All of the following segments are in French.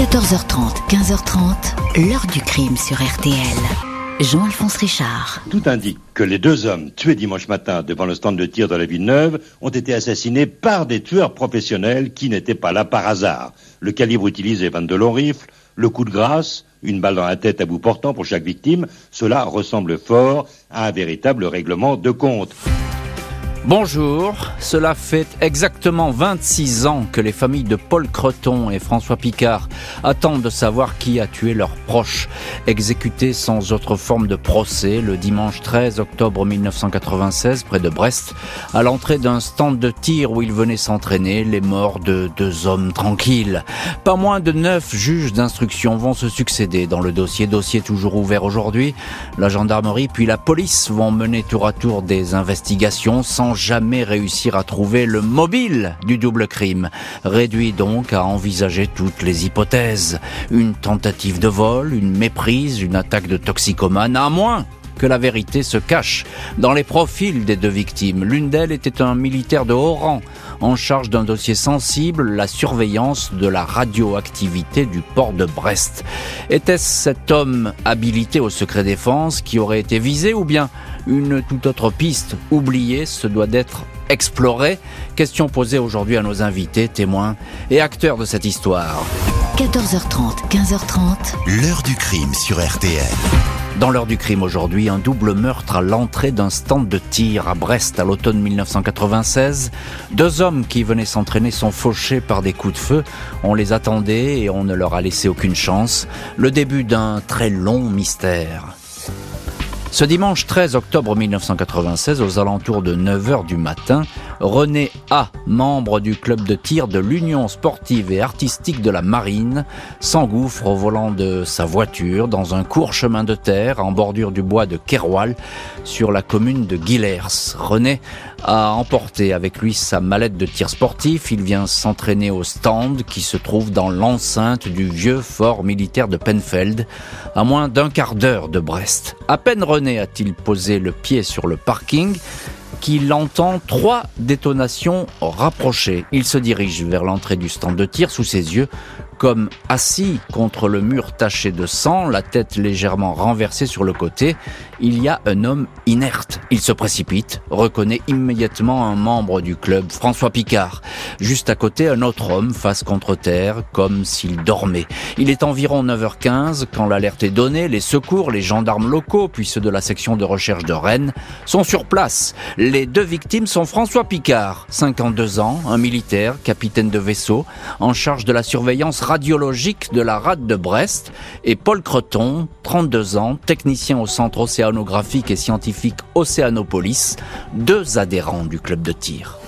14h30, 15h30, l'heure du crime sur RTL. Jean-Alphonse Richard. Tout indique que les deux hommes tués dimanche matin devant le stand de tir de la ville neuve ont été assassinés par des tueurs professionnels qui n'étaient pas là par hasard. Le calibre utilisé 22 longs rifles, le coup de grâce, une balle dans la tête à bout portant pour chaque victime, cela ressemble fort à un véritable règlement de compte. Bonjour, cela fait exactement 26 ans que les familles de Paul Creton et François Picard attendent de savoir qui a tué leurs proches, exécutés sans autre forme de procès le dimanche 13 octobre 1996 près de Brest, à l'entrée d'un stand de tir où ils venaient s'entraîner, les morts de deux hommes tranquilles. Pas moins de neuf juges d'instruction vont se succéder dans le dossier, dossier toujours ouvert aujourd'hui. La gendarmerie puis la police vont mener tour à tour des investigations sans jamais réussir à trouver le mobile du double crime, réduit donc à envisager toutes les hypothèses. Une tentative de vol, une méprise, une attaque de toxicomane, à moins que la vérité se cache dans les profils des deux victimes. L'une d'elles était un militaire de haut rang, en charge d'un dossier sensible, la surveillance de la radioactivité du port de Brest. Était-ce cet homme habilité au secret défense qui aurait été visé ou bien une toute autre piste oubliée se doit d'être explorée? Question posée aujourd'hui à nos invités, témoins et acteurs de cette histoire. 14h30, 15h30. L'heure du crime sur RTL. Dans l'heure du crime aujourd'hui, un double meurtre à l'entrée d'un stand de tir à Brest à l'automne 1996. Deux hommes qui venaient s'entraîner sont fauchés par des coups de feu. On les attendait et on ne leur a laissé aucune chance. Le début d'un très long mystère. Ce dimanche 13 octobre 1996, aux alentours de 9h du matin, René A, membre du club de tir de l'Union sportive et artistique de la Marine, s'engouffre au volant de sa voiture dans un court chemin de terre en bordure du bois de Keroual sur la commune de Guillers. René a emporté avec lui sa mallette de tir sportif. Il vient s'entraîner au stand qui se trouve dans l'enceinte du vieux fort militaire de Penfeld, à moins d'un quart d'heure de Brest. À peine René a-t-il posé le pied sur le parking qu'il entend trois détonations rapprochées. Il se dirige vers l'entrée du stand de tir sous ses yeux comme assis contre le mur taché de sang, la tête légèrement renversée sur le côté, il y a un homme inerte. Il se précipite, reconnaît immédiatement un membre du club, François Picard. Juste à côté, un autre homme, face contre terre, comme s'il dormait. Il est environ 9h15 quand l'alerte est donnée. Les secours, les gendarmes locaux, puis ceux de la section de recherche de Rennes, sont sur place. Les deux victimes sont François Picard, 52 ans, un militaire, capitaine de vaisseau, en charge de la surveillance radiologique de la rade de Brest, et Paul Creton, 32 ans, technicien au centre océanographique et scientifique Océanopolis, deux adhérents du club de tir.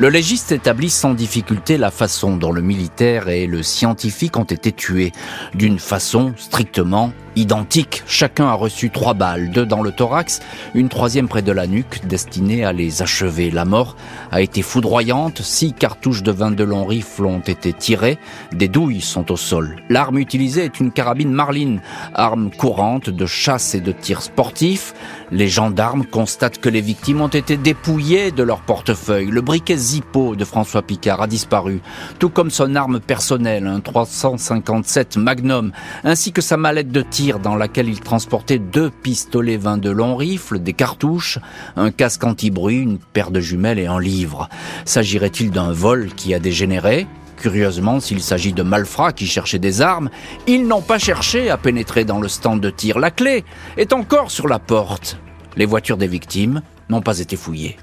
Le légiste établit sans difficulté la façon dont le militaire et le scientifique ont été tués, d'une façon strictement identiques. Chacun a reçu trois balles, deux dans le thorax, une troisième près de la nuque, destinée à les achever. La mort a été foudroyante, six cartouches de 22 longs rifles ont été tirées, des douilles sont au sol. L'arme utilisée est une carabine Marlin, arme courante de chasse et de tir sportif. Les gendarmes constatent que les victimes ont été dépouillées de leur portefeuille. Le briquet Zippo de François Picard a disparu, tout comme son arme personnelle, un 357 Magnum, ainsi que sa mallette de tir dans laquelle il transportait deux pistolets 22 longs rifles, des cartouches, un casque anti-bruit, une paire de jumelles et un livre. S'agirait-il d'un vol qui a dégénéré? Curieusement, s'il s'agit de malfrats qui cherchaient des armes, ils n'ont pas cherché à pénétrer dans le stand de tir. La clé est encore sur la porte. Les voitures des victimes n'ont pas été fouillées.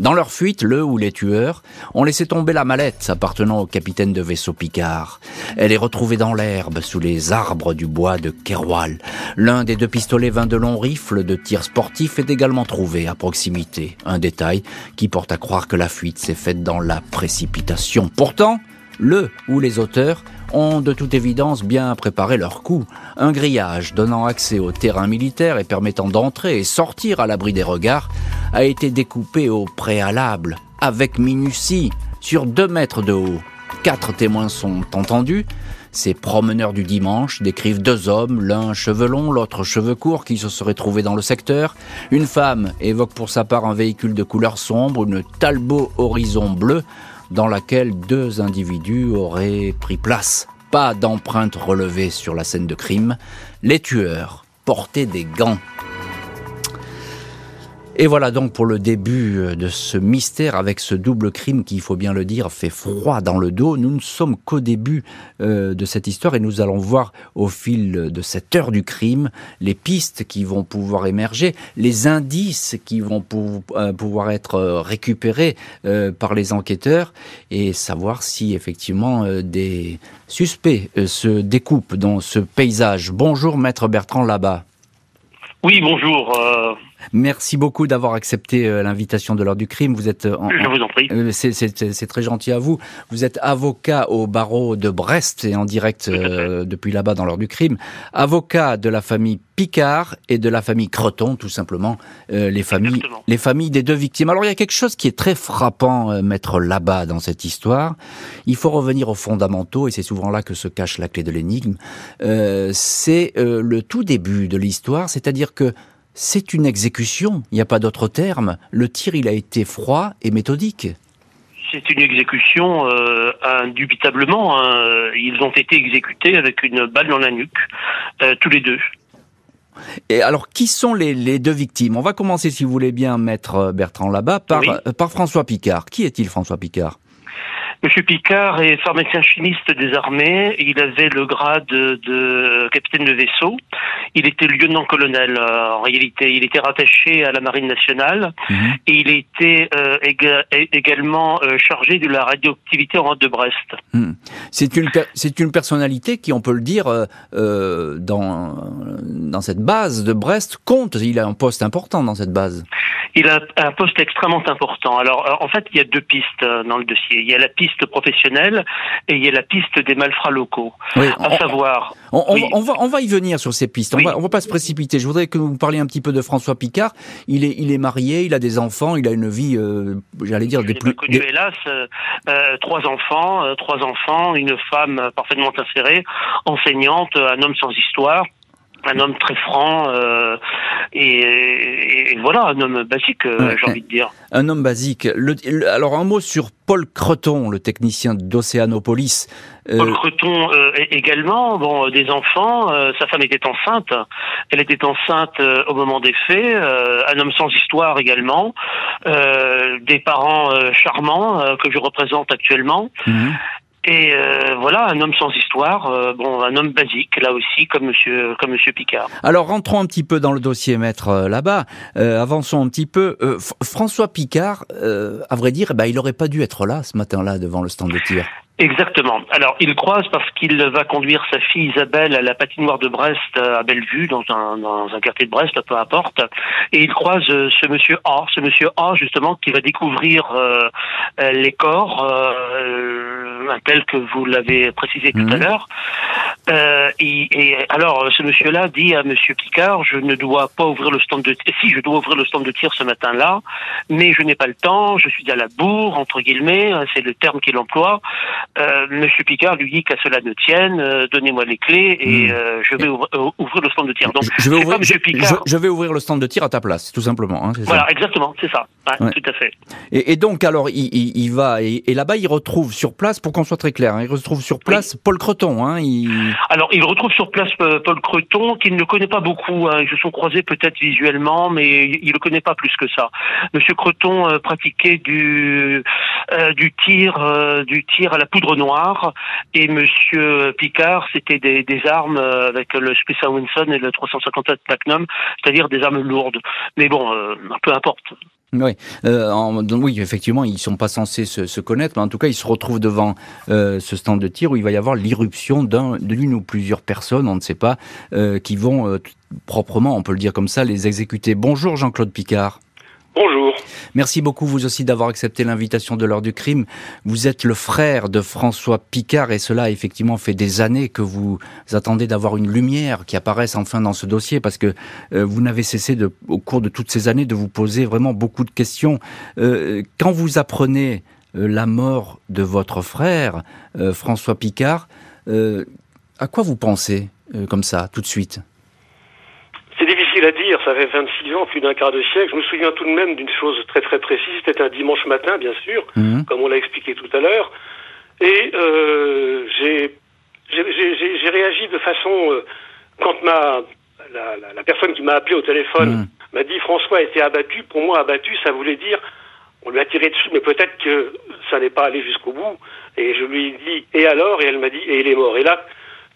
Dans leur fuite, le ou les tueurs ont laissé tomber la mallette appartenant au capitaine de vaisseau Picard. Elle est retrouvée dans l'herbe sous les arbres du bois de Keroual. L'un des deux pistolets 22 longs rifles de tir sportif est également trouvé à proximité. Un détail qui porte à croire que la fuite s'est faite dans la précipitation. Pourtant, le ou les auteurs ont de toute évidence bien préparé leur coup. Un grillage donnant accès au terrain militaire et permettant d'entrer et sortir à l'abri des regards a été découpé au préalable, avec minutie, sur deux mètres de haut. Quatre témoins sont entendus. Ces promeneurs du dimanche décrivent deux hommes, l'un cheveux longs, l'autre cheveux courts, qui se seraient trouvés dans le secteur. Une femme évoque pour sa part un véhicule de couleur sombre, une Talbot Horizon bleue, dans laquelle deux individus auraient pris place. Pas d'empreinte relevée sur la scène de crime. Les tueurs portaient des gants. Et voilà donc pour le début euh, de ce mystère avec ce double crime qui, il faut bien le dire, fait froid dans le dos. Nous ne sommes qu'au début euh, de cette histoire et nous allons voir au fil de cette heure du crime les pistes qui vont pouvoir émerger, les indices qui vont euh, pouvoir être récupérés par les enquêteurs et savoir si effectivement des suspects se découpent dans ce paysage. Bonjour maître Bertrand là-bas. Oui, bonjour. Merci beaucoup d'avoir accepté euh, l'invitation de l'heure du crime. Vous êtes, euh, je vous en prie. Euh, c'est très gentil à vous. Vous êtes avocat au barreau de Brest et en direct depuis là-bas dans l'heure du crime. Avocat de la famille Picard et de la famille Creton, tout simplement, les familles, les familles des deux victimes. Alors il y a quelque chose qui est très frappant, maître là-bas dans cette histoire. Il faut revenir aux fondamentaux et c'est souvent là que se cache la clé de l'énigme. c'est le tout début de l'histoire, c'est-à-dire que c'est une exécution, il n'y a pas d'autre terme. Le tir, il a été froid et méthodique. C'est une exécution euh, indubitablement. Hein. Ils ont été exécutés avec une balle dans la nuque, euh, tous les deux. Et alors, qui sont les, deux victimes? On va commencer, si vous voulez bien, maître Bertrand là-bas, par, par François Picard. Qui est-il, François Picard? Monsieur Picard est pharmacien chimiste des armées. Il avait le grade de capitaine de vaisseau. Il était lieutenant-colonel euh, en réalité. Il était rattaché à la marine nationale mhm. et il était euh, également euh, chargé de la radioactivité en route de Brest. Mhm. C'est une c'est une personnalité qui, on peut le dire, dans dans cette base de Brest compte. Il a un poste important dans cette base. Il a un poste extrêmement important. Alors, en fait, il y a deux pistes dans le dossier. Il y a la piste professionnelle et il y a la piste des malfrats locaux. à savoir. On, va, on va y venir sur ces pistes. On, va, va pas se précipiter. Je voudrais que vous parliez un petit peu de François Picard. Il est, il est marié, il a des enfants, il a une vie, euh, j'allais dire, des plus. Connu, hélas, euh, euh, trois enfants, trois enfants, une femme parfaitement insérée, enseignante, un homme sans histoire un homme très franc euh, et, voilà un homme basique euh, j'ai envie de dire. un homme basique. Alors un mot sur Paul Creton le technicien d'Océanopolis euh, Paul Creton également bon des enfants sa femme était enceinte. Elle était enceinte au moment des faits un homme sans histoire également des parents charmants que je représente actuellement. Mhm. Et euh, voilà, un homme sans histoire, euh, bon, un homme basique là aussi, comme Monsieur, comme Monsieur Picard. Alors rentrons un petit peu dans le dossier, maître, euh, là-bas. avançons un petit peu. François Picard, à vrai dire, bah, il n'aurait pas dû être là ce matin-là devant le stand de tir. Exactement. Alors, il croise parce qu'il va conduire sa fille Isabelle à la patinoire de Brest, à Bellevue, dans un, dans un quartier de Brest, peu importe. Et il croise ce monsieur A, ce monsieur A, justement, qui va découvrir les corps, un tel que vous l'avez précisé tout à mhm. l'heure. Euh, et, alors, ce monsieur-là dit à Monsieur Picard, je ne dois pas ouvrir le stand de tir. Si, je dois ouvrir le stand de tir ce matin-là, mais je n'ai pas le temps. Je suis à la bourre, entre guillemets, c'est le terme qu'il emploie. Euh, Monsieur Picard lui dit qu'à cela ne tienne, euh, donnez-moi les clés et mhm. euh, je vais ouvrir, le stand de tir. Donc, je vais, ouvrir, Picard... je, vais ouvrir le stand de tir à ta place, tout simplement. Hein, voilà, exactement, c'est ça, tout à fait. Et, donc, alors, il, il, va et, et là-bas, il retrouve sur place, pour qu'on soit très clair, hein, il retrouve sur place Paul Creton. Hein, il... Alors, il retrouve sur place euh, Paul Creton, qu'il ne connaît pas beaucoup. Hein. Ils se sont croisés peut-être visuellement, mais il ne le connaît pas plus que ça. Monsieur Creton euh, pratiquait du euh, du tir du tir à la poudre noire, et Monsieur Picard, c'était des, armes avec le Special Winson et le 357 Magnum, c'est-à-dire des armes lourdes. Mais bon, peu importe. Oui, euh, effectivement, ils sont pas censés se, connaître, mais en tout cas, ils se retrouvent devant euh, ce stand de tir où il va y avoir l'irruption d'une ou plusieurs personnes, on ne sait pas, euh, qui vont proprement, on peut le dire comme ça, les exécuter. Bonjour Jean-Claude Picard. Bonjour. Merci beaucoup vous aussi d'avoir accepté l'invitation de l'heure du crime. Vous êtes le frère de François Picard et cela effectivement fait des années que vous attendez d'avoir une lumière qui apparaisse enfin dans ce dossier parce que euh, vous n'avez cessé de, au cours de toutes ces années de vous poser vraiment beaucoup de questions. Euh, quand vous apprenez euh, la mort de votre frère François Picard, à quoi vous pensez comme ça tout de suite? À dire, ça fait 26 ans, plus d'un quart de siècle. Je me souviens tout de même d'une chose très très précise, c'était un dimanche matin, bien sûr, mhm. comme on l'a expliqué tout à l'heure. Et euh, j'ai réagi de façon... Euh, quand ma, la, la, la, personne qui m'a appelé au téléphone mhm. m'a dit François a été abattu, pour moi abattu, ça voulait dire on lui a tiré dessus, mais peut-être que ça n'est pas allé jusqu'au bout. Et je lui ai dit, et alors? Et elle m'a dit, et il est mort. Et là,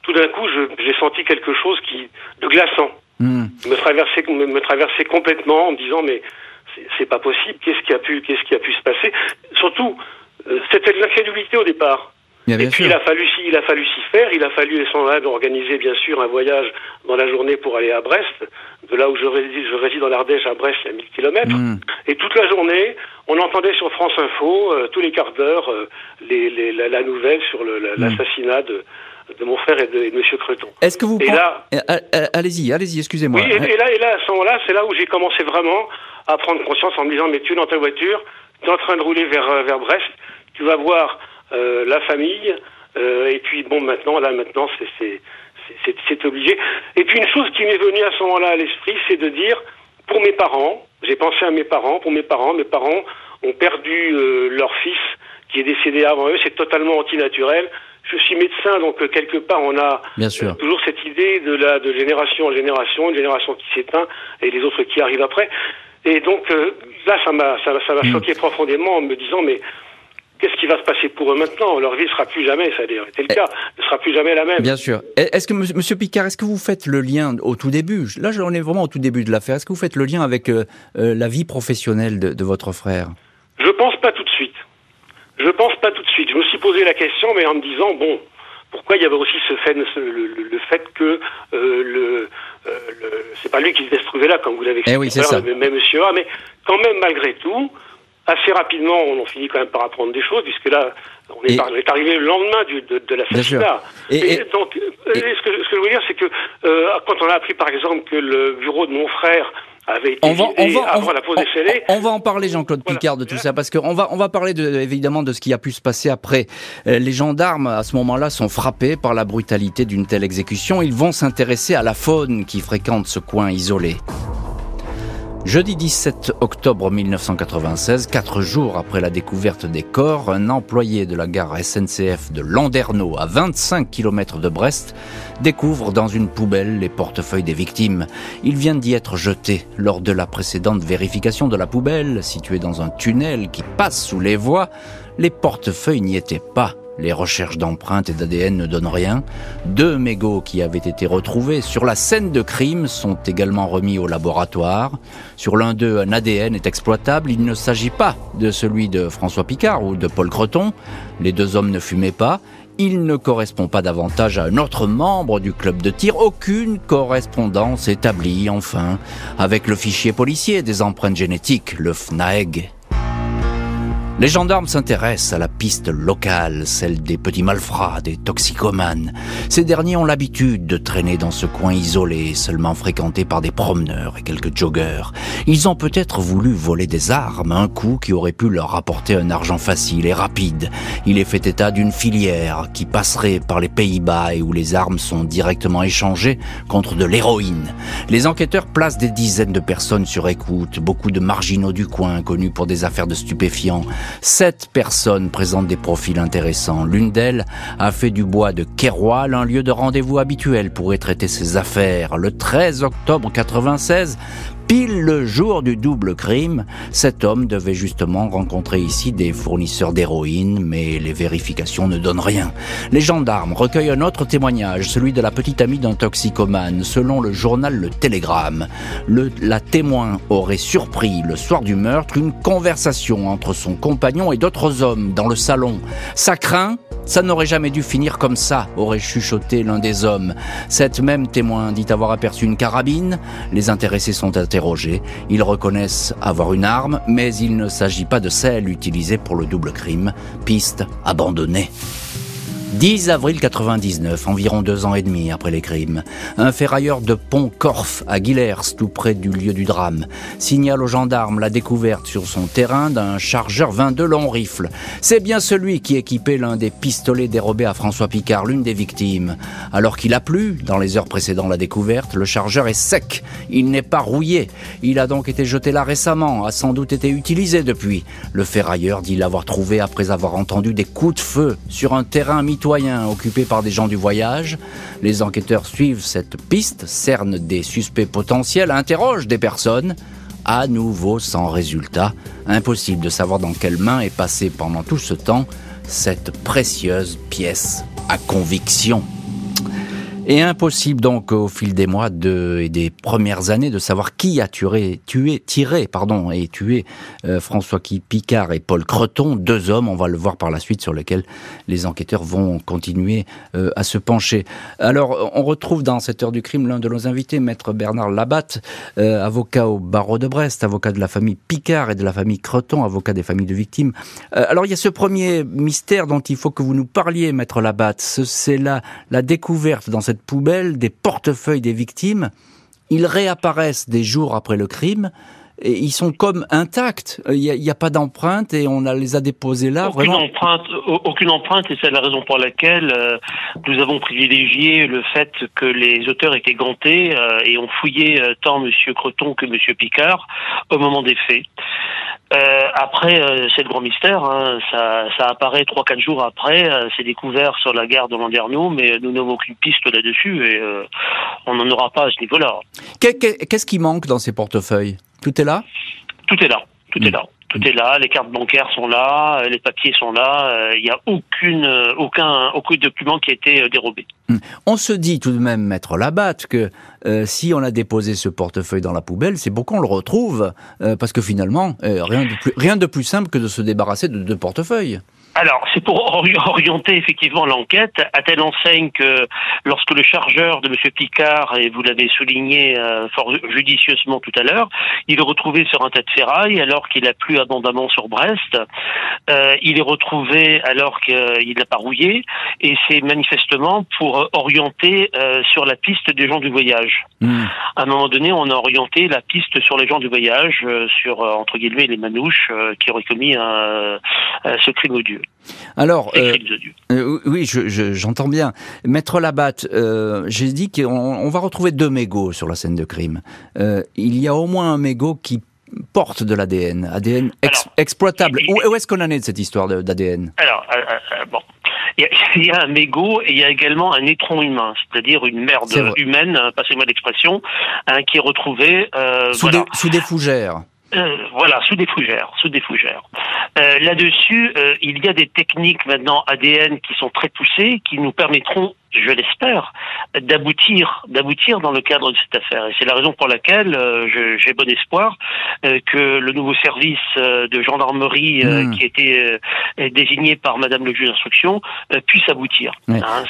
tout d'un coup, j'ai senti quelque chose qui de glaçant hmm. me traverser me, me traverser complètement en me disant, mais c'est pas possible. Qu'est-ce qui a pu qu'est-ce qui a pu se passer? Surtout, euh, c'était de l'incrédulité au départ. et puis il a fallu il a fallu s'y faire. Il a fallu essentiellement organiser bien sûr un voyage dans la journée pour aller à Brest. De là où je réside, je réside dans l'Ardèche à Brest, il y a 1000 kilomètres. Hmm. Et toute la journée, on entendait sur France Info euh, tous les quarts d'heure euh, les, les, la, nouvelle sur hmm. l'assassinat de, de mon frère et de, M. Creton. Est-ce que vous et là, allez-y, allez-y, excusez-moi. Oui, et, là, et là, à ce moment-là, c'est là où j'ai commencé vraiment à prendre conscience en me disant, mais tu es dans ta voiture, tu es en train de rouler vers, euh, vers Brest, tu vas voir euh, la famille, euh, et puis bon, maintenant, là, maintenant, c'est obligé. Et puis une chose qui m'est venue à ce moment-là à l'esprit, c'est de dire, pour mes parents, j'ai pensé à mes parents, pour mes parents, mes parents ont perdu leur fils qui est décédé avant eux, c'est totalement antinaturel je suis médecin, donc euh, quelque part on a euh, toujours cette idée de la de génération en génération, une génération qui s'éteint et les autres qui arrivent après. Et donc euh, là, ça m'a ça, ça m'a hmm. choqué profondément en me disant mais qu'est-ce qui va se passer pour eux maintenant? Leur vie ne sera plus jamais, ça a été le eh. cas, ne sera plus jamais la même. Bien sûr. Est-ce que, Monsieur Picard, est-ce que vous faites le lien au tout début? Là, j'en ai vraiment au tout début de l'affaire. Est-ce que vous faites le lien avec la vie professionnelle de, de votre frère? Je pense pas tout de suite. Je pense pas tout de suite. Je me suis posé la question, mais en me disant, bon, pourquoi il y avait aussi ce fait, le, fait que euh, le, euh, le c'est pas lui qui devait se trouver là, comme vous l'avez expliqué, eh oui, mais Monsieur A, mais quand même malgré tout, assez rapidement, on en finit quand même par apprendre des choses, puisque là, on est, arrivé le lendemain du, de, de l'assassinat. Et, et, donc, euh, ce, que, ce, que, je veux dire, c'est que euh, quand on a appris, par exemple, que le bureau de mon frère avait été on va, on va, avant la pause des scellés. On, va en parler, Jean-Claude Picard, de tout ça, parce qu'on va, on va parler de, évidemment de ce qui a pu se passer après. Euh, les gendarmes, à ce moment-là, sont frappés par la brutalité d'une telle exécution. Ils vont s'intéresser à la faune qui fréquente ce coin isolé. Jeudi 17 octobre 1996, quatre jours après la découverte des corps, un employé de la gare SNCF de Landerneau, à 25 km de Brest, découvre dans une poubelle les portefeuilles des victimes. Il vient d'y être jeté lors de la précédente vérification de la poubelle, située dans un tunnel qui passe sous les voies. Les portefeuilles n'y étaient pas. Les recherches d'empreintes et d'ADN ne donnent rien. Deux mégots qui avaient été retrouvés sur la scène de crime sont également remis au laboratoire. Sur l'un d'eux, un ADN est exploitable. Il ne s'agit pas de celui de François Picard ou de Paul Creton. Les deux hommes ne fumaient pas. Il ne correspond pas davantage à un autre membre du club de tir. Aucune correspondance établie, enfin, avec le fichier policier des empreintes génétiques, le FNAEG. Les gendarmes s'intéressent à la piste locale, celle des petits malfrats, des toxicomanes. Ces derniers ont l'habitude de traîner dans ce coin isolé, seulement fréquenté par des promeneurs et quelques joggeurs. Ils ont peut-être voulu voler des armes, un coup qui aurait pu leur apporter un argent facile et rapide. Il est fait état d'une filière qui passerait par les Pays-Bas et où les armes sont directement échangées contre de l'héroïne. Les enquêteurs placent des dizaines de personnes sur écoute, beaucoup de marginaux du coin connus pour des affaires de stupéfiants. Sept personnes présentent des profils intéressants. L'une d'elles a fait du bois de Keroual un lieu de rendez-vous habituel pour y traiter ses affaires. Le 13 octobre 96, Pile le jour du double crime, cet homme devait justement rencontrer ici des fournisseurs d'héroïne, mais les vérifications ne donnent rien. Les gendarmes recueillent un autre témoignage, celui de la petite amie d'un toxicomane, selon le journal Le Télégramme. Le, la témoin aurait surpris le soir du meurtre une conversation entre son compagnon et d'autres hommes dans le salon. Ça craint ça n'aurait jamais dû finir comme ça, aurait chuchoté l'un des hommes. Cette même témoin dit avoir aperçu une carabine. Les intéressés sont interrogés. Ils reconnaissent avoir une arme, mais il ne s'agit pas de celle utilisée pour le double crime. Piste abandonnée. 10 avril 99, environ deux ans et demi après les crimes. Un ferrailleur de pont Corf à Guillers, tout près du lieu du drame, signale aux gendarmes la découverte sur son terrain d'un chargeur 22 long rifle. C'est bien celui qui équipait l'un des pistolets dérobés à François Picard, l'une des victimes. Alors qu'il a plu, dans les heures précédant la découverte, le chargeur est sec. Il n'est pas rouillé. Il a donc été jeté là récemment, a sans doute été utilisé depuis. Le ferrailleur dit l'avoir trouvé après avoir entendu des coups de feu sur un terrain occupés par des gens du voyage. Les enquêteurs suivent cette piste, cernent des suspects potentiels, interrogent des personnes. À nouveau sans résultat, impossible de savoir dans quelle main est passée pendant tout ce temps cette précieuse pièce à conviction. Et impossible donc au fil des mois de, et des premières années de savoir qui a tué, tué tiré pardon, et tué euh, François Picard et Paul Creton, deux hommes, on va le voir par la suite, sur lesquels les enquêteurs vont continuer euh, à se pencher. Alors, on retrouve dans cette heure du crime l'un de nos invités, maître Bernard Labatte, euh, avocat au barreau de Brest, avocat de la famille Picard et de la famille Creton, avocat des familles de victimes. alors, il y a ce premier mystère dont il faut que vous nous parliez, maître Labatte, c'est la, la découverte dans cette poubelle des portefeuilles des victimes. Ils réapparaissent des jours après le crime et ils sont comme intacts. Il n'y a, pas d'empreinte et on a, les a déposés là. Aucune empreinte, aucune empreinte, et c'est la raison pour laquelle euh, nous avons privilégié le fait que les auteurs étaient gantés euh, et ont fouillé euh, tant Monsieur Creton que Monsieur Picard au moment des faits. Euh, après, euh, c'est le grand mystère. Hein. Ça, ça, apparaît trois quatre jours après. Euh, c'est découvert sur la gare de Landerneau, mais nous n'avons aucune piste là-dessus et on n'en aura pas à ce niveau-là. Qu'est-ce qui manque dans ces portefeuilles? Tout est là? Tout est là. Tout est hmm. là. Tout est là, les cartes bancaires sont là, les papiers sont là, il n'y a aucune, aucun, aucun document qui a été dérobé. Hmm. On se dit tout de même, maître Labatte, que si on a déposé ce portefeuille dans la poubelle, c'est pour qu'on le retrouve, parce que finalement, rien, de plus, rien de plus simple que de se débarrasser de deux portefeuilles. Alors, c'est pour orienter effectivement l'enquête à telle enseigne que lorsque le chargeur de M. Picard, et vous l'avez souligné euh, fort judicieusement tout à l'heure, il est retrouvé sur un tas de ferraille alors qu'il a plu abondamment sur Brest, euh, il est retrouvé alors qu'il n'a pas rouillé, et c'est manifestement pour orienter euh, sur la piste des gens du voyage. Hmm. À un moment donné, on a orienté la piste sur les gens du voyage, sur, entre guillemets, les manouches qui auraient commis ce crime odieux. Alors, euh, euh, oui, j'entends bien. Maître Labatte, euh, j'ai dit qu'on va retrouver deux mégots sur la scène de crime. il y a au moins un mégot qui porte de l'ADN, ADN, exploitable. où, est-ce qu'on en est de cette histoire d'ADN Alors, bon. Il y, a, un mégot et il y a également un étron humain, c'est-à-dire une merde humaine, passez-moi l'expression, hein, qui est retrouvée sous, sous des fougères. Euh, voilà, sous des fougères, sous des fougères. Euh, là-dessus, euh, il y a des techniques maintenant ADN qui sont très poussées, qui nous permettront je l'espère, d'aboutir, d'aboutir dans le cadre de cette affaire. Et c'est la raison pour laquelle euh, j'ai bon espoir euh, que le nouveau service euh, de gendarmerie hmm. qui était désigné par Madame le juge d'instruction puisse aboutir. Hein,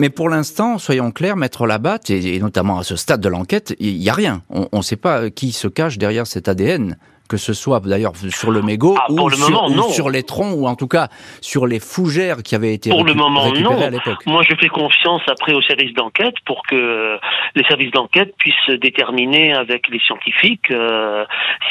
mais, pour l'instant, soyons clairs, Maître Labatte, et, notamment à ce stade de l'enquête, il n'y a rien. On ne sait pas qui se cache derrière cet ADN que ce soit d'ailleurs sur le mégot ah, ou, sur, les troncs ou en tout cas sur les fougères qui avaient été pour le moment non. à l'époque. Moi, je fais confiance après aux services d'enquête pour que les services d'enquête puissent déterminer avec les scientifiques euh,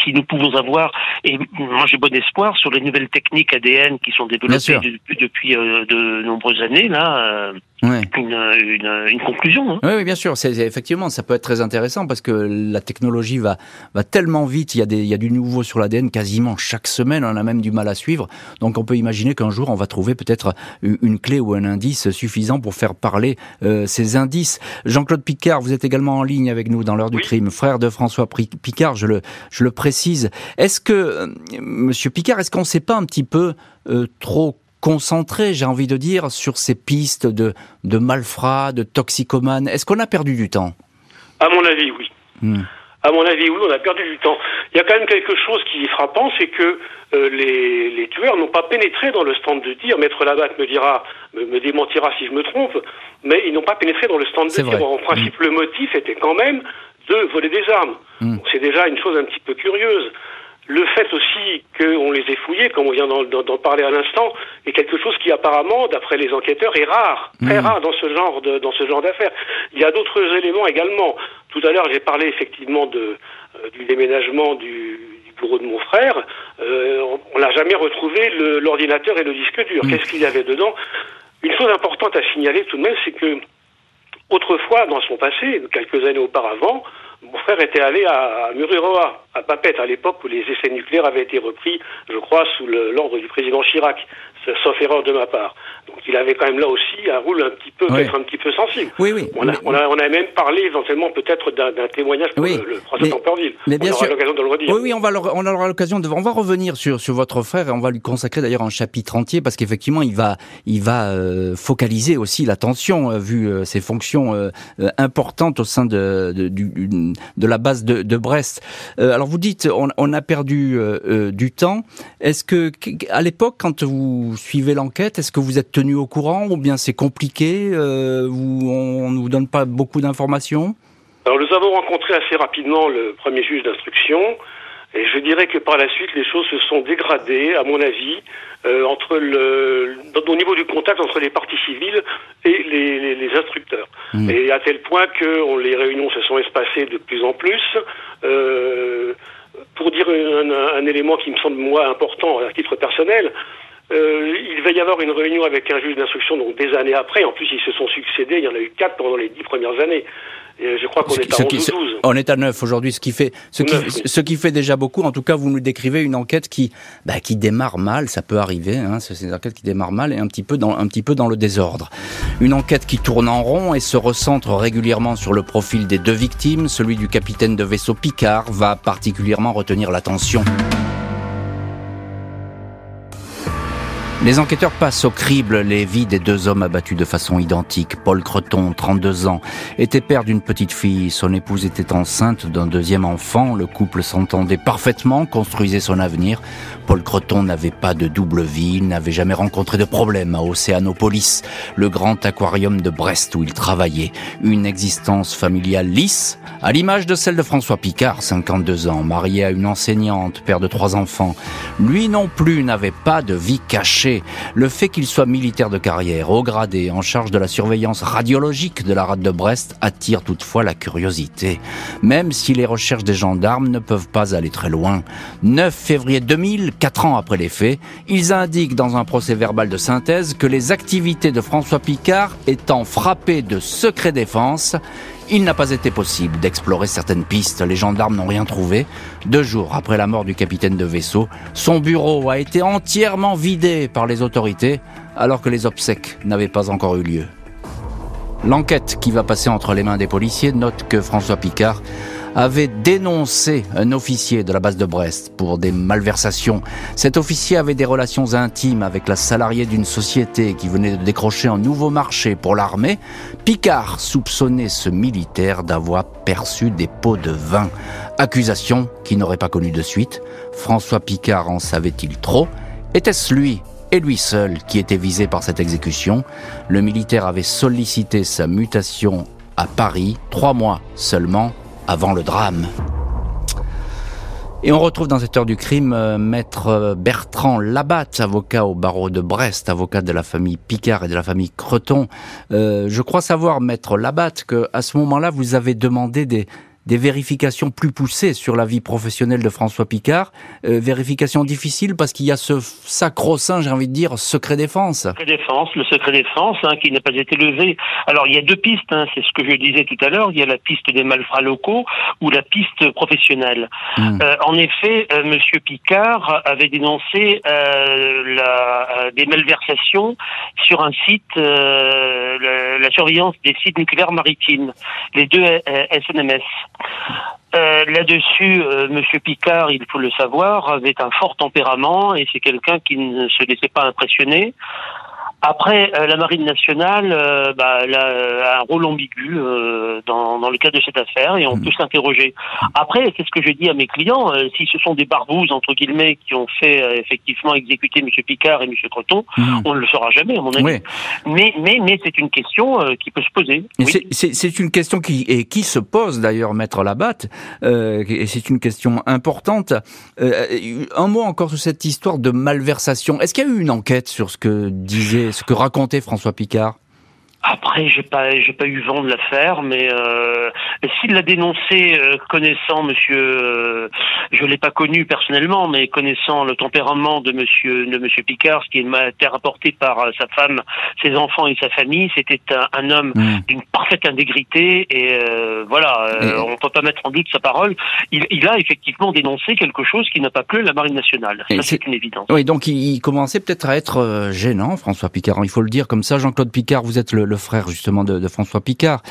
si nous pouvons avoir. Et moi, j'ai bon espoir sur les nouvelles techniques ADN qui sont développées depuis, euh, de nombreuses années là. Euh, une, une, une, conclusion. Hein. Oui, oui, bien sûr. C'est, effectivement, ça peut être très intéressant parce que la technologie va, va tellement vite. Il y, a des, il y a du nouveau sur l'ADN quasiment chaque semaine. On a même du mal à suivre. Donc, on peut imaginer qu'un jour, on va trouver peut-être une clé ou un indice suffisant pour faire parler euh, ces indices. Jean-Claude Picard, vous êtes également en ligne avec nous dans l'heure du crime, frère de François Picard, je le, je le précise. Est-ce que, euh, Monsieur Picard, est-ce qu'on ne sait pas un petit peu euh, trop concentré, j'ai envie de dire, sur ces pistes de, de malfrats, de toxicomanes Est-ce qu'on a perdu du temps? À mon avis, oui. Hmm. À mon avis, oui, on a perdu du temps. Il y a quand même quelque chose qui est frappant, c'est que euh, les, les, tueurs n'ont pas pénétré dans le stand de tir. Maître Labatte me dira, me, démentira si je me trompe, mais ils n'ont pas pénétré dans le stand de tir. En principe, hmm. le motif était quand même de voler des armes. Hmm. C'est déjà une chose un petit peu curieuse. Le fait aussi qu'on les ait fouillés, comme on vient d'en parler à l'instant, est quelque chose qui apparemment, d'après les enquêteurs, est rare, très hmm. rare dans ce genre de dans ce genre d'affaires. Il y a d'autres éléments également. Tout à l'heure, j'ai parlé effectivement de euh, du déménagement du, du, bureau de mon frère. Euh, on n'a jamais retrouvé l'ordinateur et le disque dur. Hmm. Qu'est-ce qu'il y avait dedans? Une chose importante à signaler tout de même, c'est que autrefois, dans son passé, quelques années auparavant, mon frère était allé à Mururoa, à Papette, à l'époque où les essais nucléaires avaient été repris, je crois, sous l'ordre du président Chirac, sauf erreur de ma part. Donc il avait quand même là aussi un rôle un petit peu, peut-être un petit peu sensible. Oui, oui. On a, on a, on a même parlé éventuellement peut-être d'un témoignage pour le, le, procès. Mais bien on aura l'occasion de le redire. Oui, oui, on va, on aura l'occasion de, on va revenir sur, sur votre frère et on va lui consacrer d'ailleurs un chapitre entier parce qu'effectivement il va, il va euh, focaliser aussi l'attention euh, vu euh, ses fonctions importantes au sein de, de, du, de la base de, de Brest. alors vous dites, on, a perdu du temps. Est-ce que à l'époque, quand vous suivez l'enquête, est-ce que vous êtes tenu au courant ou bien c'est compliqué euh, On ne vous donne pas beaucoup d'informations? Alors nous avons rencontré assez rapidement le premier juge d'instruction et je dirais que par la suite les choses se sont dégradées, à mon avis, euh, entre le, au niveau du contact entre les parties civiles et les, instructeurs. Hmm. Et à tel point que les réunions se sont espacées de plus en plus. Euh, pour dire un, un, élément qui me semble moi important à titre personnel, euh, il va y avoir une réunion avec un juge d'instruction donc des années après. En plus, ils se sont succédés. Il y en a eu quatre pendant les dix premières années. Et je crois qu'on est à 11 ou 12. On est à 9 aujourd'hui, ce qui fait ce qui, ce qui fait déjà beaucoup. En tout cas, vous nous décrivez une enquête qui bah, qui démarre mal. Ça peut arriver. Hein, c'est une enquête qui démarre mal et un petit peu dans un petit peu dans le désordre. Une enquête qui tourne en rond et se recentre régulièrement sur le profil des deux victimes. Celui du capitaine de vaisseau Picard va particulièrement retenir l'attention. Les enquêteurs passent au crible les vies des deux hommes abattus de façon identique. Paul Creton, 32 ans, était père d'une petite fille. Son épouse était enceinte d'un deuxième enfant. Le couple s'entendait parfaitement, construisait son avenir. Paul Creton n'avait pas de double vie, n'avait jamais rencontré de problème à Océanopolis, le grand aquarium de Brest où il travaillait. Une existence familiale lisse, à l'image de celle de François Picard, 52 ans, marié à une enseignante, père de trois enfants. Lui non plus n'avait pas de vie cachée. Le fait qu'il soit militaire de carrière, haut gradé, en charge de la surveillance radiologique de la rade de Brest, attire toutefois la curiosité. Même si les recherches des gendarmes ne peuvent pas aller très loin. 9 février 2000, quatre ans après les faits, ils indiquent dans un procès verbal de synthèse que les activités de François Picard étant frappées de secret défense, il n'a pas été possible d'explorer certaines pistes. Les gendarmes n'ont rien trouvé. Deux jours après la mort du capitaine de vaisseau, son bureau a été entièrement vidé par les autorités alors que les obsèques n'avaient pas encore eu lieu. L'enquête qui va passer entre les mains des policiers note que François Picard avait dénoncé un officier de la base de Brest pour des malversations. Cet officier avait des relations intimes avec la salariée d'une société qui venait de décrocher un nouveau marché pour l'armée. Picard soupçonnait ce militaire d'avoir perçu des pots de vin. Accusation qui n'aurait pas connu de suite. François Picard en savait-il trop? Était-ce lui et lui seul qui était visé par cette exécution? Le militaire avait sollicité sa mutation à Paris, trois mois seulement avant le drame. Et on retrouve dans cette heure du crime euh, maître Bertrand Labatte, avocat au barreau de Brest, avocat de la famille Picard et de la famille Creton. Euh, je crois savoir, maître Labatte, que à ce moment-là, vous avez demandé des, des vérifications plus poussées sur la vie professionnelle de François Picard. Euh, vérifications difficiles parce qu'il y a ce sacro-saint, j'ai envie de dire, secret défense. Secret défense, le secret défense hein, qui n'a pas été levé. Alors il y a deux pistes, hein, c'est ce que je disais tout à l'heure. Il y a la piste des malfrats locaux ou la piste professionnelle. Hmm. Euh, en effet, euh, Monsieur Picard avait dénoncé euh, la, euh, des malversations sur un site, la, la, surveillance des sites nucléaires maritimes, les deux SNMS. Euh, là-dessus, euh, Monsieur Picard, il faut le savoir, avait un fort tempérament et c'est quelqu'un qui ne se laissait pas impressionner. Après, euh, la Marine nationale euh, bah, elle a un rôle ambigu euh, dans, dans, le cadre de cette affaire et on mm. peut s'interroger. Après, c'est ce que j'ai dit à mes clients, si ce sont des barbouzes, entre guillemets, qui ont fait effectivement exécuter M. Picard et M. Creton, mm. on ne le saura jamais, à mon avis. Mais, mais, mais c'est une question qui peut se poser. C'est une question qui, et qui se pose d'ailleurs, Maître Labatte, et c'est une question importante. un mot encore sur cette histoire de malversation. Est-ce qu'il y a eu une enquête sur ce que disait ce que racontait François Picard après, j'ai pas, j'ai pas eu vent de l'affaire, mais euh, s'il l'a dénoncé, euh, connaissant Monsieur, euh, je l'ai pas connu personnellement, mais connaissant le tempérament de Monsieur, de Monsieur Picard, ce qui m'a été rapporté par euh, sa femme, ses enfants et sa famille, c'était un, homme hmm. d'une parfaite intégrité et euh, voilà, on peut pas mettre en doute sa parole. Il, il, a effectivement dénoncé quelque chose qui n'a pas plu à la Marine nationale. Ça, c'est une évidence. Oui, donc il, commençait peut-être à être gênant, François Picard. Il faut le dire comme ça. Jean-Claude Picard, vous êtes le le frère justement de, François Picard,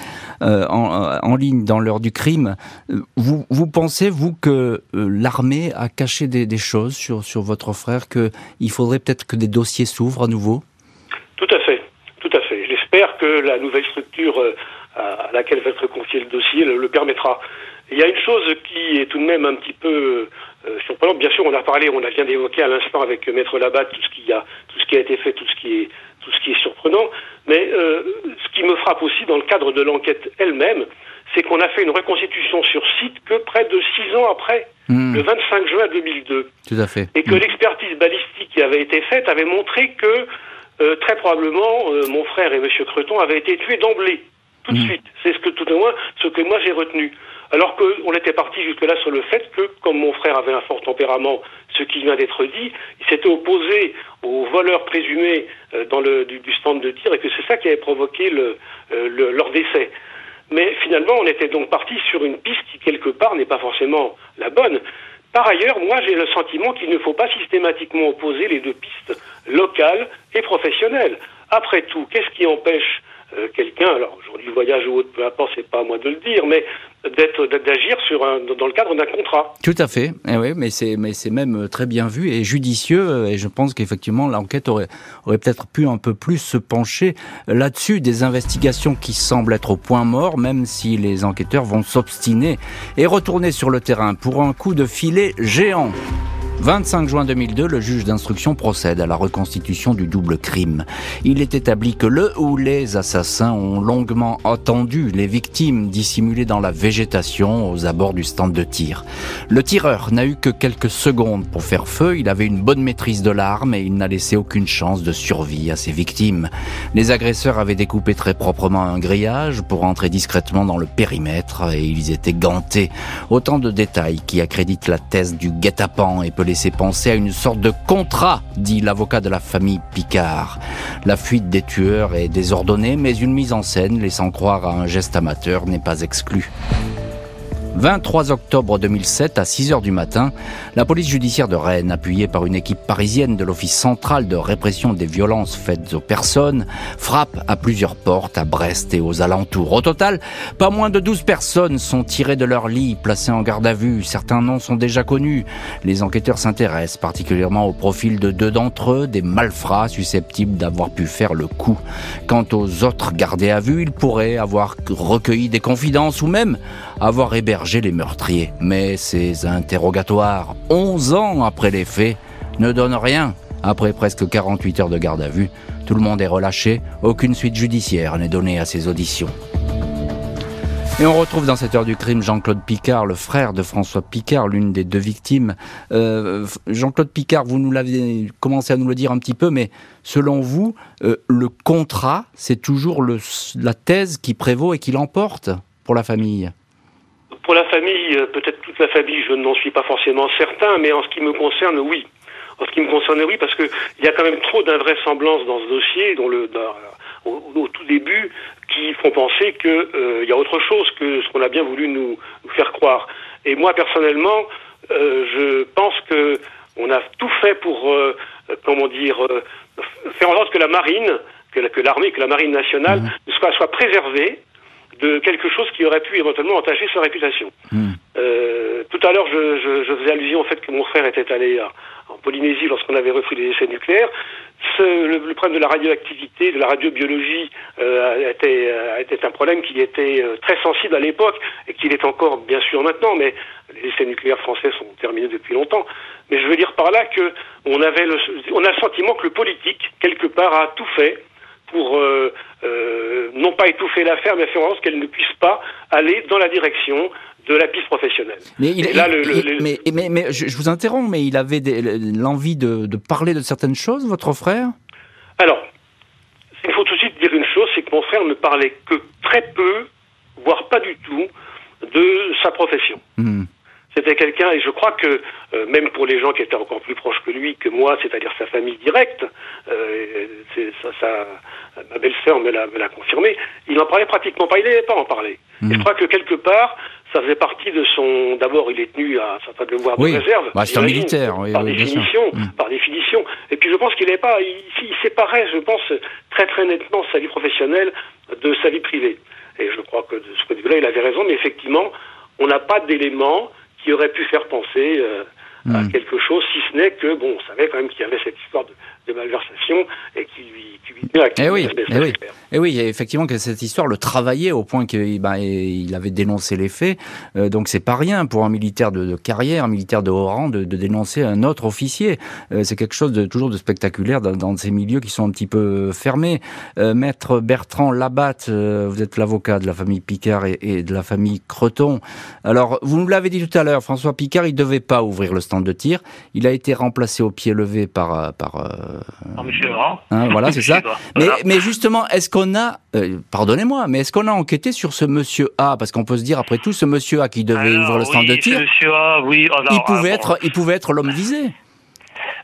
euh, en, ligne dans l'heure du crime. Vous, vous pensez, vous, que euh, l'armée a caché des, choses sur, sur votre frère, qu'il faudrait peut-être que des dossiers s'ouvrent à nouveau? Tout à fait, tout à fait. J'espère que la nouvelle structure euh, à laquelle va être confié le dossier le, permettra. Il y a une chose qui est tout de même un petit peu surprenante. Bien sûr, on a parlé, on a bien d'évoquer à l'instant avec Maître Labatte tout ce qui a, tout ce qui a été fait, tout ce qui est tout ce qui est surprenant. Mais euh, ce qui me frappe aussi dans le cadre de l'enquête elle-même, c'est qu'on a fait une reconstitution sur site que près de six ans après, hmm. le 25 juin 2002. Tout à fait. Et que hmm. l'expertise balistique qui avait été faite avait montré que euh, très probablement euh, mon frère et M. Creton avaient été tués d'emblée, tout de hmm. suite. C'est ce que tout au moins ce que moi j'ai retenu. Alors qu'on était parti jusque-là sur le fait que, comme mon frère avait un fort tempérament, ce qui vient d'être dit, il s'était opposé aux voleurs présumés euh, dans le, du, stand de tir et que c'est ça qui avait provoqué le, euh, leur décès. Mais finalement, on était donc parti sur une piste qui, quelque part, n'est pas forcément la bonne. Par ailleurs, moi, j'ai le sentiment qu'il ne faut pas systématiquement opposer les deux pistes locales et professionnelles. Après tout, qu'est-ce qui empêche euh, quelqu'un, alors aujourd'hui voyage ou autre, peu importe, c'est pas à moi de le dire, mais d'agir sur dans le cadre d'un contrat. Tout à fait. Eh oui, mais c'est mais c'est même euh, très bien vu et judicieux euh, et je pense qu'effectivement l'enquête aurait peut-être pu un peu plus se pencher là-dessus des investigations qui semblent être au point mort même si les enquêteurs vont s'obstiner et retourner sur le terrain pour un coup de filet géant. 25 juin 2002, le juge d'instruction procède à la reconstitution du double crime. Il est établi que le ou les assassins ont longuement attendu les victimes dissimulées dans la végétation aux abords du stand de tir. Le tireur n'a eu que quelques secondes pour faire feu, il avait une bonne maîtrise de l'arme et il n'a laissé aucune chance de survie à ses victimes. Les agresseurs avaient découpé très proprement un grillage pour entrer discrètement dans le périmètre et ils étaient gantés. Autant de détails qui accréditent la thèse du guet-apens et peut laisser penser à une sorte de contrat, dit l'avocat de la famille Picard. La fuite des tueurs est désordonnée, mais une mise en scène laissant croire à un geste amateur n'est pas exclue. 23 octobre 2007, à 6 heures du matin, la police judiciaire de Rennes, appuyée par une équipe parisienne de l'Office central de répression des violences faites aux personnes, frappe à plusieurs portes à Brest et aux alentours. Au total, pas moins de 12 personnes sont tirées de leur lit, placées en garde à vue. Certains noms sont déjà connus. Les enquêteurs s'intéressent particulièrement au profil de deux d'entre eux, des malfrats susceptibles d'avoir pu faire le coup. Quant aux autres gardés à vue, ils pourraient avoir recueilli des confidences ou même avoir hébergé les meurtriers. Mais ces interrogatoires, 11 ans après les faits, ne donnent rien. Après presque 48 heures de garde à vue, tout le monde est relâché, aucune suite judiciaire n'est donnée à ces auditions. Et on retrouve dans cette heure du crime Jean-Claude Picard, le frère de François Picard, l'une des deux victimes. Euh, Jean-Claude Picard, vous nous l'avez commencé à nous le dire un petit peu, mais selon vous, euh, le contrat, c'est toujours la thèse qui prévaut et qui l'emporte pour la famille? Pour la famille, euh, peut-être toute la famille, je n'en suis pas forcément certain, mais en ce qui me concerne, oui. En ce qui me concerne, oui, parce qu'il y a quand même trop d'invraisemblances dans ce dossier, dont le, au, tout début, qui font penser qu'il euh, y a autre chose que ce qu'on a bien voulu nous, faire croire. Et moi, personnellement, euh, je pense que on a tout fait pour, comment dire, faire en sorte que la marine, que, l'armée, que la marine nationale mmh. soit, soit préservée, de quelque chose qui aurait pu éventuellement entacher sa réputation. Hmm. Euh, tout à l'heure, je, je, je, faisais allusion au fait que mon frère était allé en Polynésie lorsqu'on avait refait les essais nucléaires. Ce, le, problème de la radioactivité, de la radiobiologie, euh, était, euh, était, un problème qui était euh, très sensible à l'époque et qu'il est encore bien sûr maintenant, mais les essais nucléaires français sont terminés depuis longtemps. Mais je veux dire par là que on avait le, on a le sentiment que le politique quelque part a tout fait pour euh, euh, non pas étouffer l'affaire, mais faire en sorte qu'elle ne puisse pas aller dans la direction de la piste professionnelle. Mais, mais, mais, je, vous interromps, mais il avait l'envie de, de, parler de certaines choses, votre frère? Alors, il faut tout de suite dire une chose, c'est que mon frère ne parlait que très peu, voire pas du tout, de sa profession. Hmm. C'était quelqu'un, et je crois que euh, même pour les gens qui étaient encore plus proches que lui, que moi, c'est-à-dire sa famille directe, euh, ça, ça, ma belle-sœur me l'a confirmé, il n'en parlait pratiquement pas, il n'avait pas en parler. Et je hmm. crois que quelque part, ça faisait partie de son. D'abord, il est tenu à un certain devoir de réserve. Bah, c'est un militaire, par définition. Hmm. Par définition. Et puis, je pense qu'il n'est pas. Il, il, séparait, je pense, très très nettement sa vie professionnelle de sa vie privée. Et je crois que de ce point de vue-là, il avait raison. Mais effectivement, on n'a pas d'éléments qui aurait pu faire penser euh, à hmm. quelque chose, si ce n'est que, bon, on savait quand même qu'il y avait cette histoire de, de malversation et qui lui, qui lui à eh oui, eh oui. Et eh oui, effectivement que cette histoire le travaillait au point qu'il bah, il avait dénoncé les faits. Euh, donc c'est pas rien pour un militaire de, de, carrière, un militaire de haut rang, de, de dénoncer un autre officier. Euh, c'est quelque chose de toujours de spectaculaire dans, dans, ces milieux qui sont un petit peu fermés. Euh, Maître Bertrand Labatte, vous êtes l'avocat de la famille Picard et, et, de la famille Creton. Alors vous nous l'avez dit tout à l'heure, François Picard, il devait pas ouvrir le stand de tir. Il a été remplacé au pied levé par par Hein, voilà, c'est ça. Mais, mais, justement, est-ce qu'on a, euh, pardonnez-moi, mais est-ce qu'on a enquêté sur ce monsieur A? Parce qu'on peut se dire, après tout, ce monsieur A qui devait ouvrir le stand de tir, monsieur A, oui, il pouvait être, il pouvait être l'homme visé.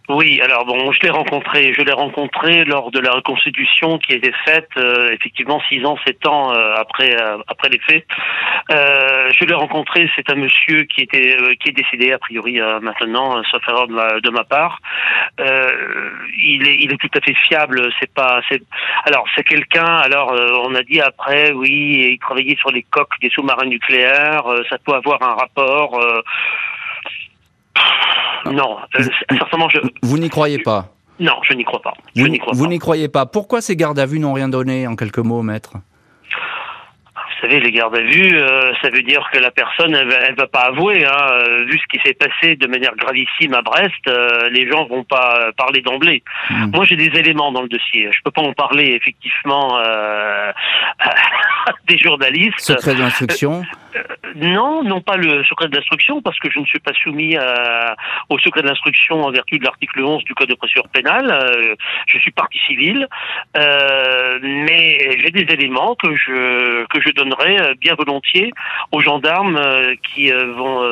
Oui, alors bon, je l'ai rencontré, je l'ai rencontré lors de la reconstitution qui été faite euh, effectivement six ans, sept ans euh, après euh, après les faits. je l'ai rencontré, c'est un monsieur qui était qui est décédé a priori maintenant, sauf erreur de ma, de ma part. il est il est tout à fait fiable. C'est pas c'est alors c'est quelqu'un. Alors on a dit après, oui, il travaillait sur les coques des sous-marins nucléaires. ça peut avoir un rapport. Non, euh, certainement je. Vous n'y croyez pas Non, je n'y crois pas. vous n'y croyez pas. Pourquoi ces gardes à vue n'ont rien donné en quelques mots, maître? Vous savez, les gardes à vue, euh, ça veut dire que la personne, elle, elle va pas avouer. Hein. Euh, vu ce qui s'est passé de manière gravissime à Brest, euh, les gens vont pas parler d'emblée. Hmm. Moi, j'ai des éléments dans le dossier. Je peux pas en parler effectivement des journalistes. Secret d'instruction. Non, non pas le secret d'instruction, parce que je ne suis pas soumis au secret d'instruction en vertu de l'article 11 du Code de procédure pénale. je suis partie civile, mais j'ai des éléments que je que je donne euh, bien volontiers aux gendarmes euh, qui euh, vont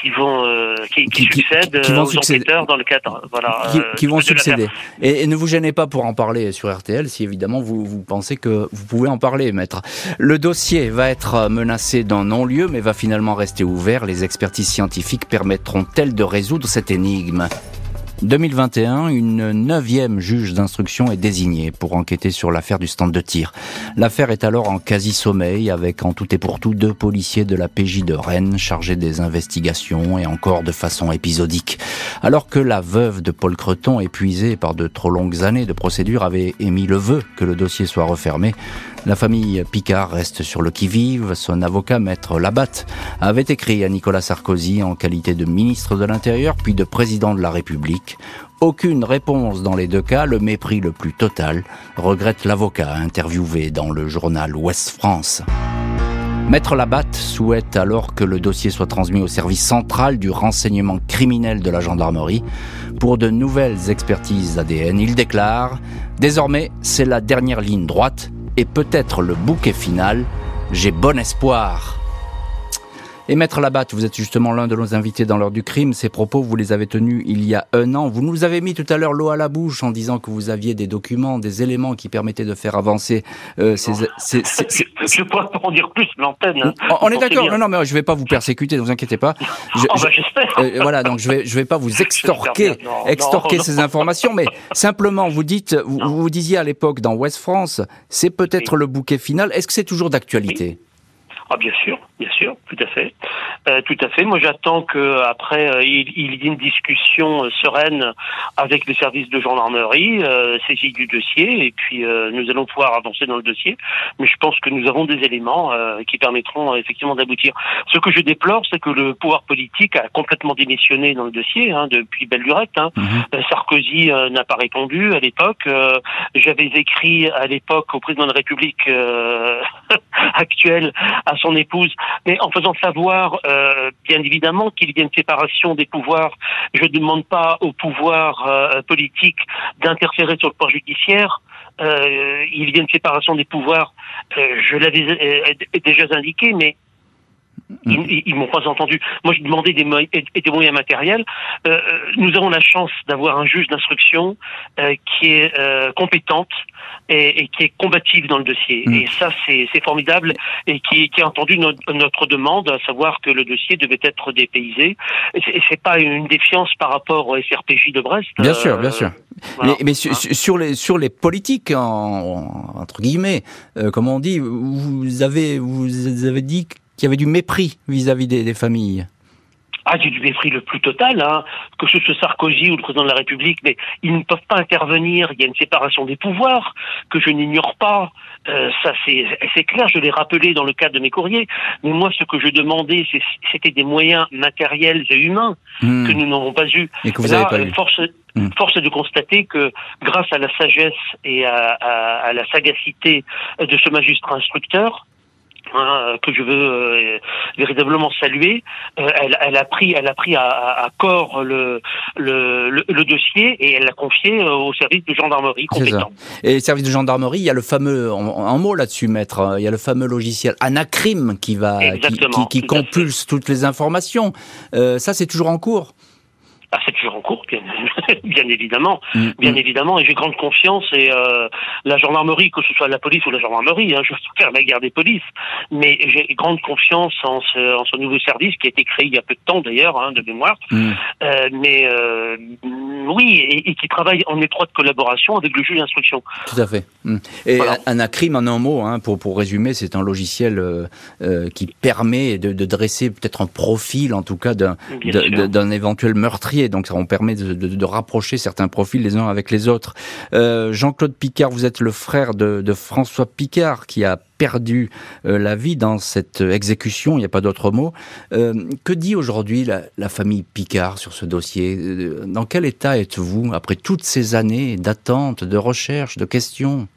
qui vont qui, qui, succèdent aux enquêteurs dans le cadre voilà qui, vont succéder. et, ne vous gênez pas pour en parler sur RTL si évidemment vous, vous pensez que vous pouvez en parler maître. Le dossier va être menacé d'un non-lieu mais va finalement rester ouvert les expertises scientifiques permettront-elles de résoudre cette énigme? 2021, une neuvième juge d'instruction est désignée pour enquêter sur l'affaire du stand de tir. L'affaire est alors en quasi-sommeil avec en tout et pour tout deux policiers de la PJ de Rennes chargés des investigations et encore de façon épisodique. Alors que la veuve de Paul Creton, épuisée par de trop longues années de procédure, avait émis le vœu que le dossier soit refermé, la famille Picard reste sur le qui-vive. Son avocat, maître Labatte, avait écrit à Nicolas Sarkozy en qualité de ministre de l'Intérieur puis de président de la République. Aucune réponse dans les deux cas, le mépris le plus total, regrette l'avocat interviewé dans le journal Ouest France. Maître Labatte souhaite alors que le dossier soit transmis au service central du renseignement criminel de la gendarmerie pour de nouvelles expertises ADN. Il déclare Désormais, c'est la dernière ligne droite et peut-être le bouquet final, j'ai bon espoir. Et Maître Labatte, vous êtes justement l'un de nos invités dans l'heure du crime. Ces propos, vous les avez tenus il y a un an. Vous nous avez mis tout à l'heure l'eau à la bouche en disant que vous aviez des documents, des éléments qui permettaient de faire avancer euh, ces, ces, ces, Je ne pourrais pas en dire plus, l'antenne. Hein. On, est d'accord. Non, non, mais je ne vais pas vous persécuter, ne vous inquiétez pas. Je, oh, bah, euh, voilà, donc je vais, je vais pas vous extorquer, extorquer ces informations, mais simplement, vous dites, vous, vous disiez à l'époque dans West France, c'est peut-être le bouquet final. Est-ce que c'est toujours d'actualité? Ah bien sûr, bien sûr, tout à fait, euh, tout à fait. Moi j'attends que après euh, il, il, y ait une discussion euh, sereine avec les services de gendarmerie, euh, saisie du dossier, et puis euh, nous allons pouvoir avancer dans le dossier. Mais je pense que nous avons des éléments qui permettront effectivement d'aboutir. Ce que je déplore, c'est que le pouvoir politique a complètement démissionné dans le dossier hein, depuis belle lurette. Hein. Mhm. Sarkozy n'a pas répondu à l'époque. J'avais écrit à l'époque au président de la République actuel à son épouse, mais en faisant savoir, euh, bien évidemment, qu'il y a une séparation des pouvoirs. Je ne demande pas au pouvoir euh, d'interférer sur le pouvoir judiciaire. Euh, il y a une séparation des pouvoirs. Euh, je l'avais déjà indiqué, mais ils, ils, m'ont pas entendu. Moi, je demandais des, des moyens matériels. Euh, nous avons la chance d'avoir un juge d'instruction euh, qui est euh, compétente et, et, qui est combative dans le dossier. Mm. Et ça, c'est formidable et qui, qui a entendu notre, notre, demande, à savoir que le dossier devait être dépaysé. Et c'est pas une défiance par rapport au SRPJ de Brest. Bien sûr, bien sûr. Voilà. Mais, mais sur, les sur les politiques en, entre guillemets, comme on dit, vous avez vous avez dit qu'il y avait du mépris vis-à-vis des, des, familles. Ah, du mépris le plus total, hein, que ce soit Sarkozy ou le président de la République, mais ils ne peuvent pas intervenir. Il y a une séparation des pouvoirs que je n'ignore pas. Euh, ça, c'est clair. Je l'ai rappelé dans le cadre de mes courriers. Mais moi, ce que je demandais, c'était des moyens matériels et humains mmh. que nous n'avons pas eu. Et que vous Là, pas eu. Force, mmh. force est de constater que, grâce à la sagesse et à, à, à la sagacité de ce magistrat instructeur, Hein, que je veux euh, véritablement saluer. Euh, elle, elle, a pris, elle a pris à, à corps le, le, le, le, dossier et elle l'a confié euh, au service de gendarmerie compétent. Et service de gendarmerie, il y a le fameux, un mot là-dessus, maître, hein, il y a le fameux logiciel Anacrim qui va, Exactement, qui, qui, qui compulse toutes les informations. Euh, ça, c'est toujours en cours. Ah, c'est toujours en cours, bien, bien évidemment, mm, bien mm. évidemment, et j'ai grande confiance et euh, la gendarmerie, que ce soit la police ou la gendarmerie, hein, je veux faire la guerre des polices, mais j'ai grande confiance en ce, en ce, nouveau service qui a été créé il y a peu de temps d'ailleurs, hein, de mémoire, mm. euh, mais euh, oui, et, et, qui travaille en étroite collaboration avec le juge d'instruction. Tout à fait. Et voilà. Anacrim, en un mot, hein, pour, pour résumer, c'est un logiciel qui permet de, de dresser peut-être un profil, en tout cas, d'un éventuel meurtrier donc on permet de, rapprocher certains profils les uns avec les autres. Euh, Jean-Claude Picard, vous êtes le frère de, François Picard qui a perdu euh, la vie dans cette exécution, il n'y a pas d'autre mot. Euh, que dit aujourd'hui la, famille Picard sur ce dossier? Dans quel état êtes-vous après toutes ces années d'attente, de recherche, de questions?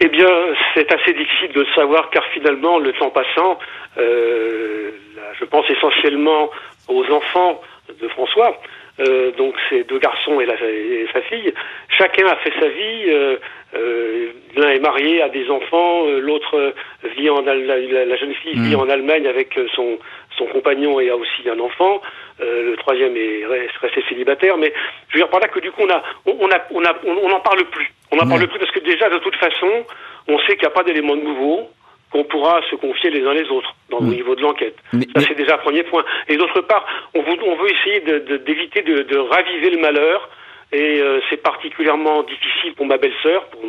Eh bien, c'est assez difficile de savoir car finalement, le temps passant, je pense essentiellement aux enfants de François, euh, donc ses deux garçons et, la, et, sa fille. Chacun a fait sa vie. Euh, euh, L'un est marié, a des enfants. Euh, l'autre vit en la, la, jeune fille mmh. vit en Allemagne avec son son compagnon et a aussi un enfant. le troisième est resté célibataire. Mais je veux dire par là que du coup on a on a on a on n'en parle plus. On n'en mmh. parle plus parce que déjà de toute façon on sait qu'il n'y a pas d'éléments nouveaux qu'on pourra se confier les uns les autres dans mmh. le niveau de l'enquête. Ça, c'est déjà un premier point. Et d'autre part, on veut, on veut essayer d'éviter de, de, de, raviver le malheur. Et euh, c'est particulièrement difficile pour ma belle-sœur, pour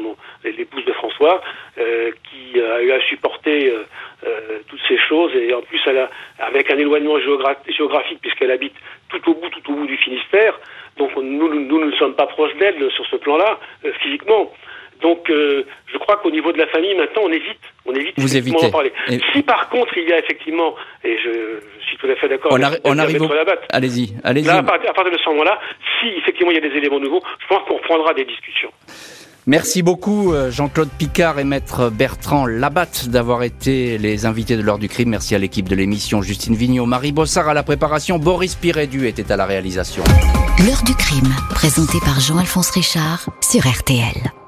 l'épouse de François, euh, qui a eu à supporter euh, euh, toutes ces choses. Et en plus, elle a, avec un éloignement géogra géographique, puisqu'elle habite tout au bout, tout au bout du Finistère. Donc nous, nous, nous ne sommes pas proches d'elle sur ce plan-là, euh, physiquement. Donc, euh, je crois qu'au niveau de la famille, maintenant, on évite, on évite Vous évitez. en parler. Et... Si par contre, il y a effectivement, et je, je suis tout à fait d'accord, on, arri on arrive au... Allez-y, allez-y. À partir de ce moment-là, si effectivement il y a des éléments nouveaux, je pense qu'on reprendra des discussions. Merci beaucoup euh, Jean-Claude Picard et maître Bertrand Labatte d'avoir été les invités de l'heure du crime. Merci à l'équipe de l'émission Justine Vignot, Marie Bossard à la préparation, Boris Pirédu était à la réalisation. L'heure du crime, présenté par Jean-Alphonse Richard sur RTL.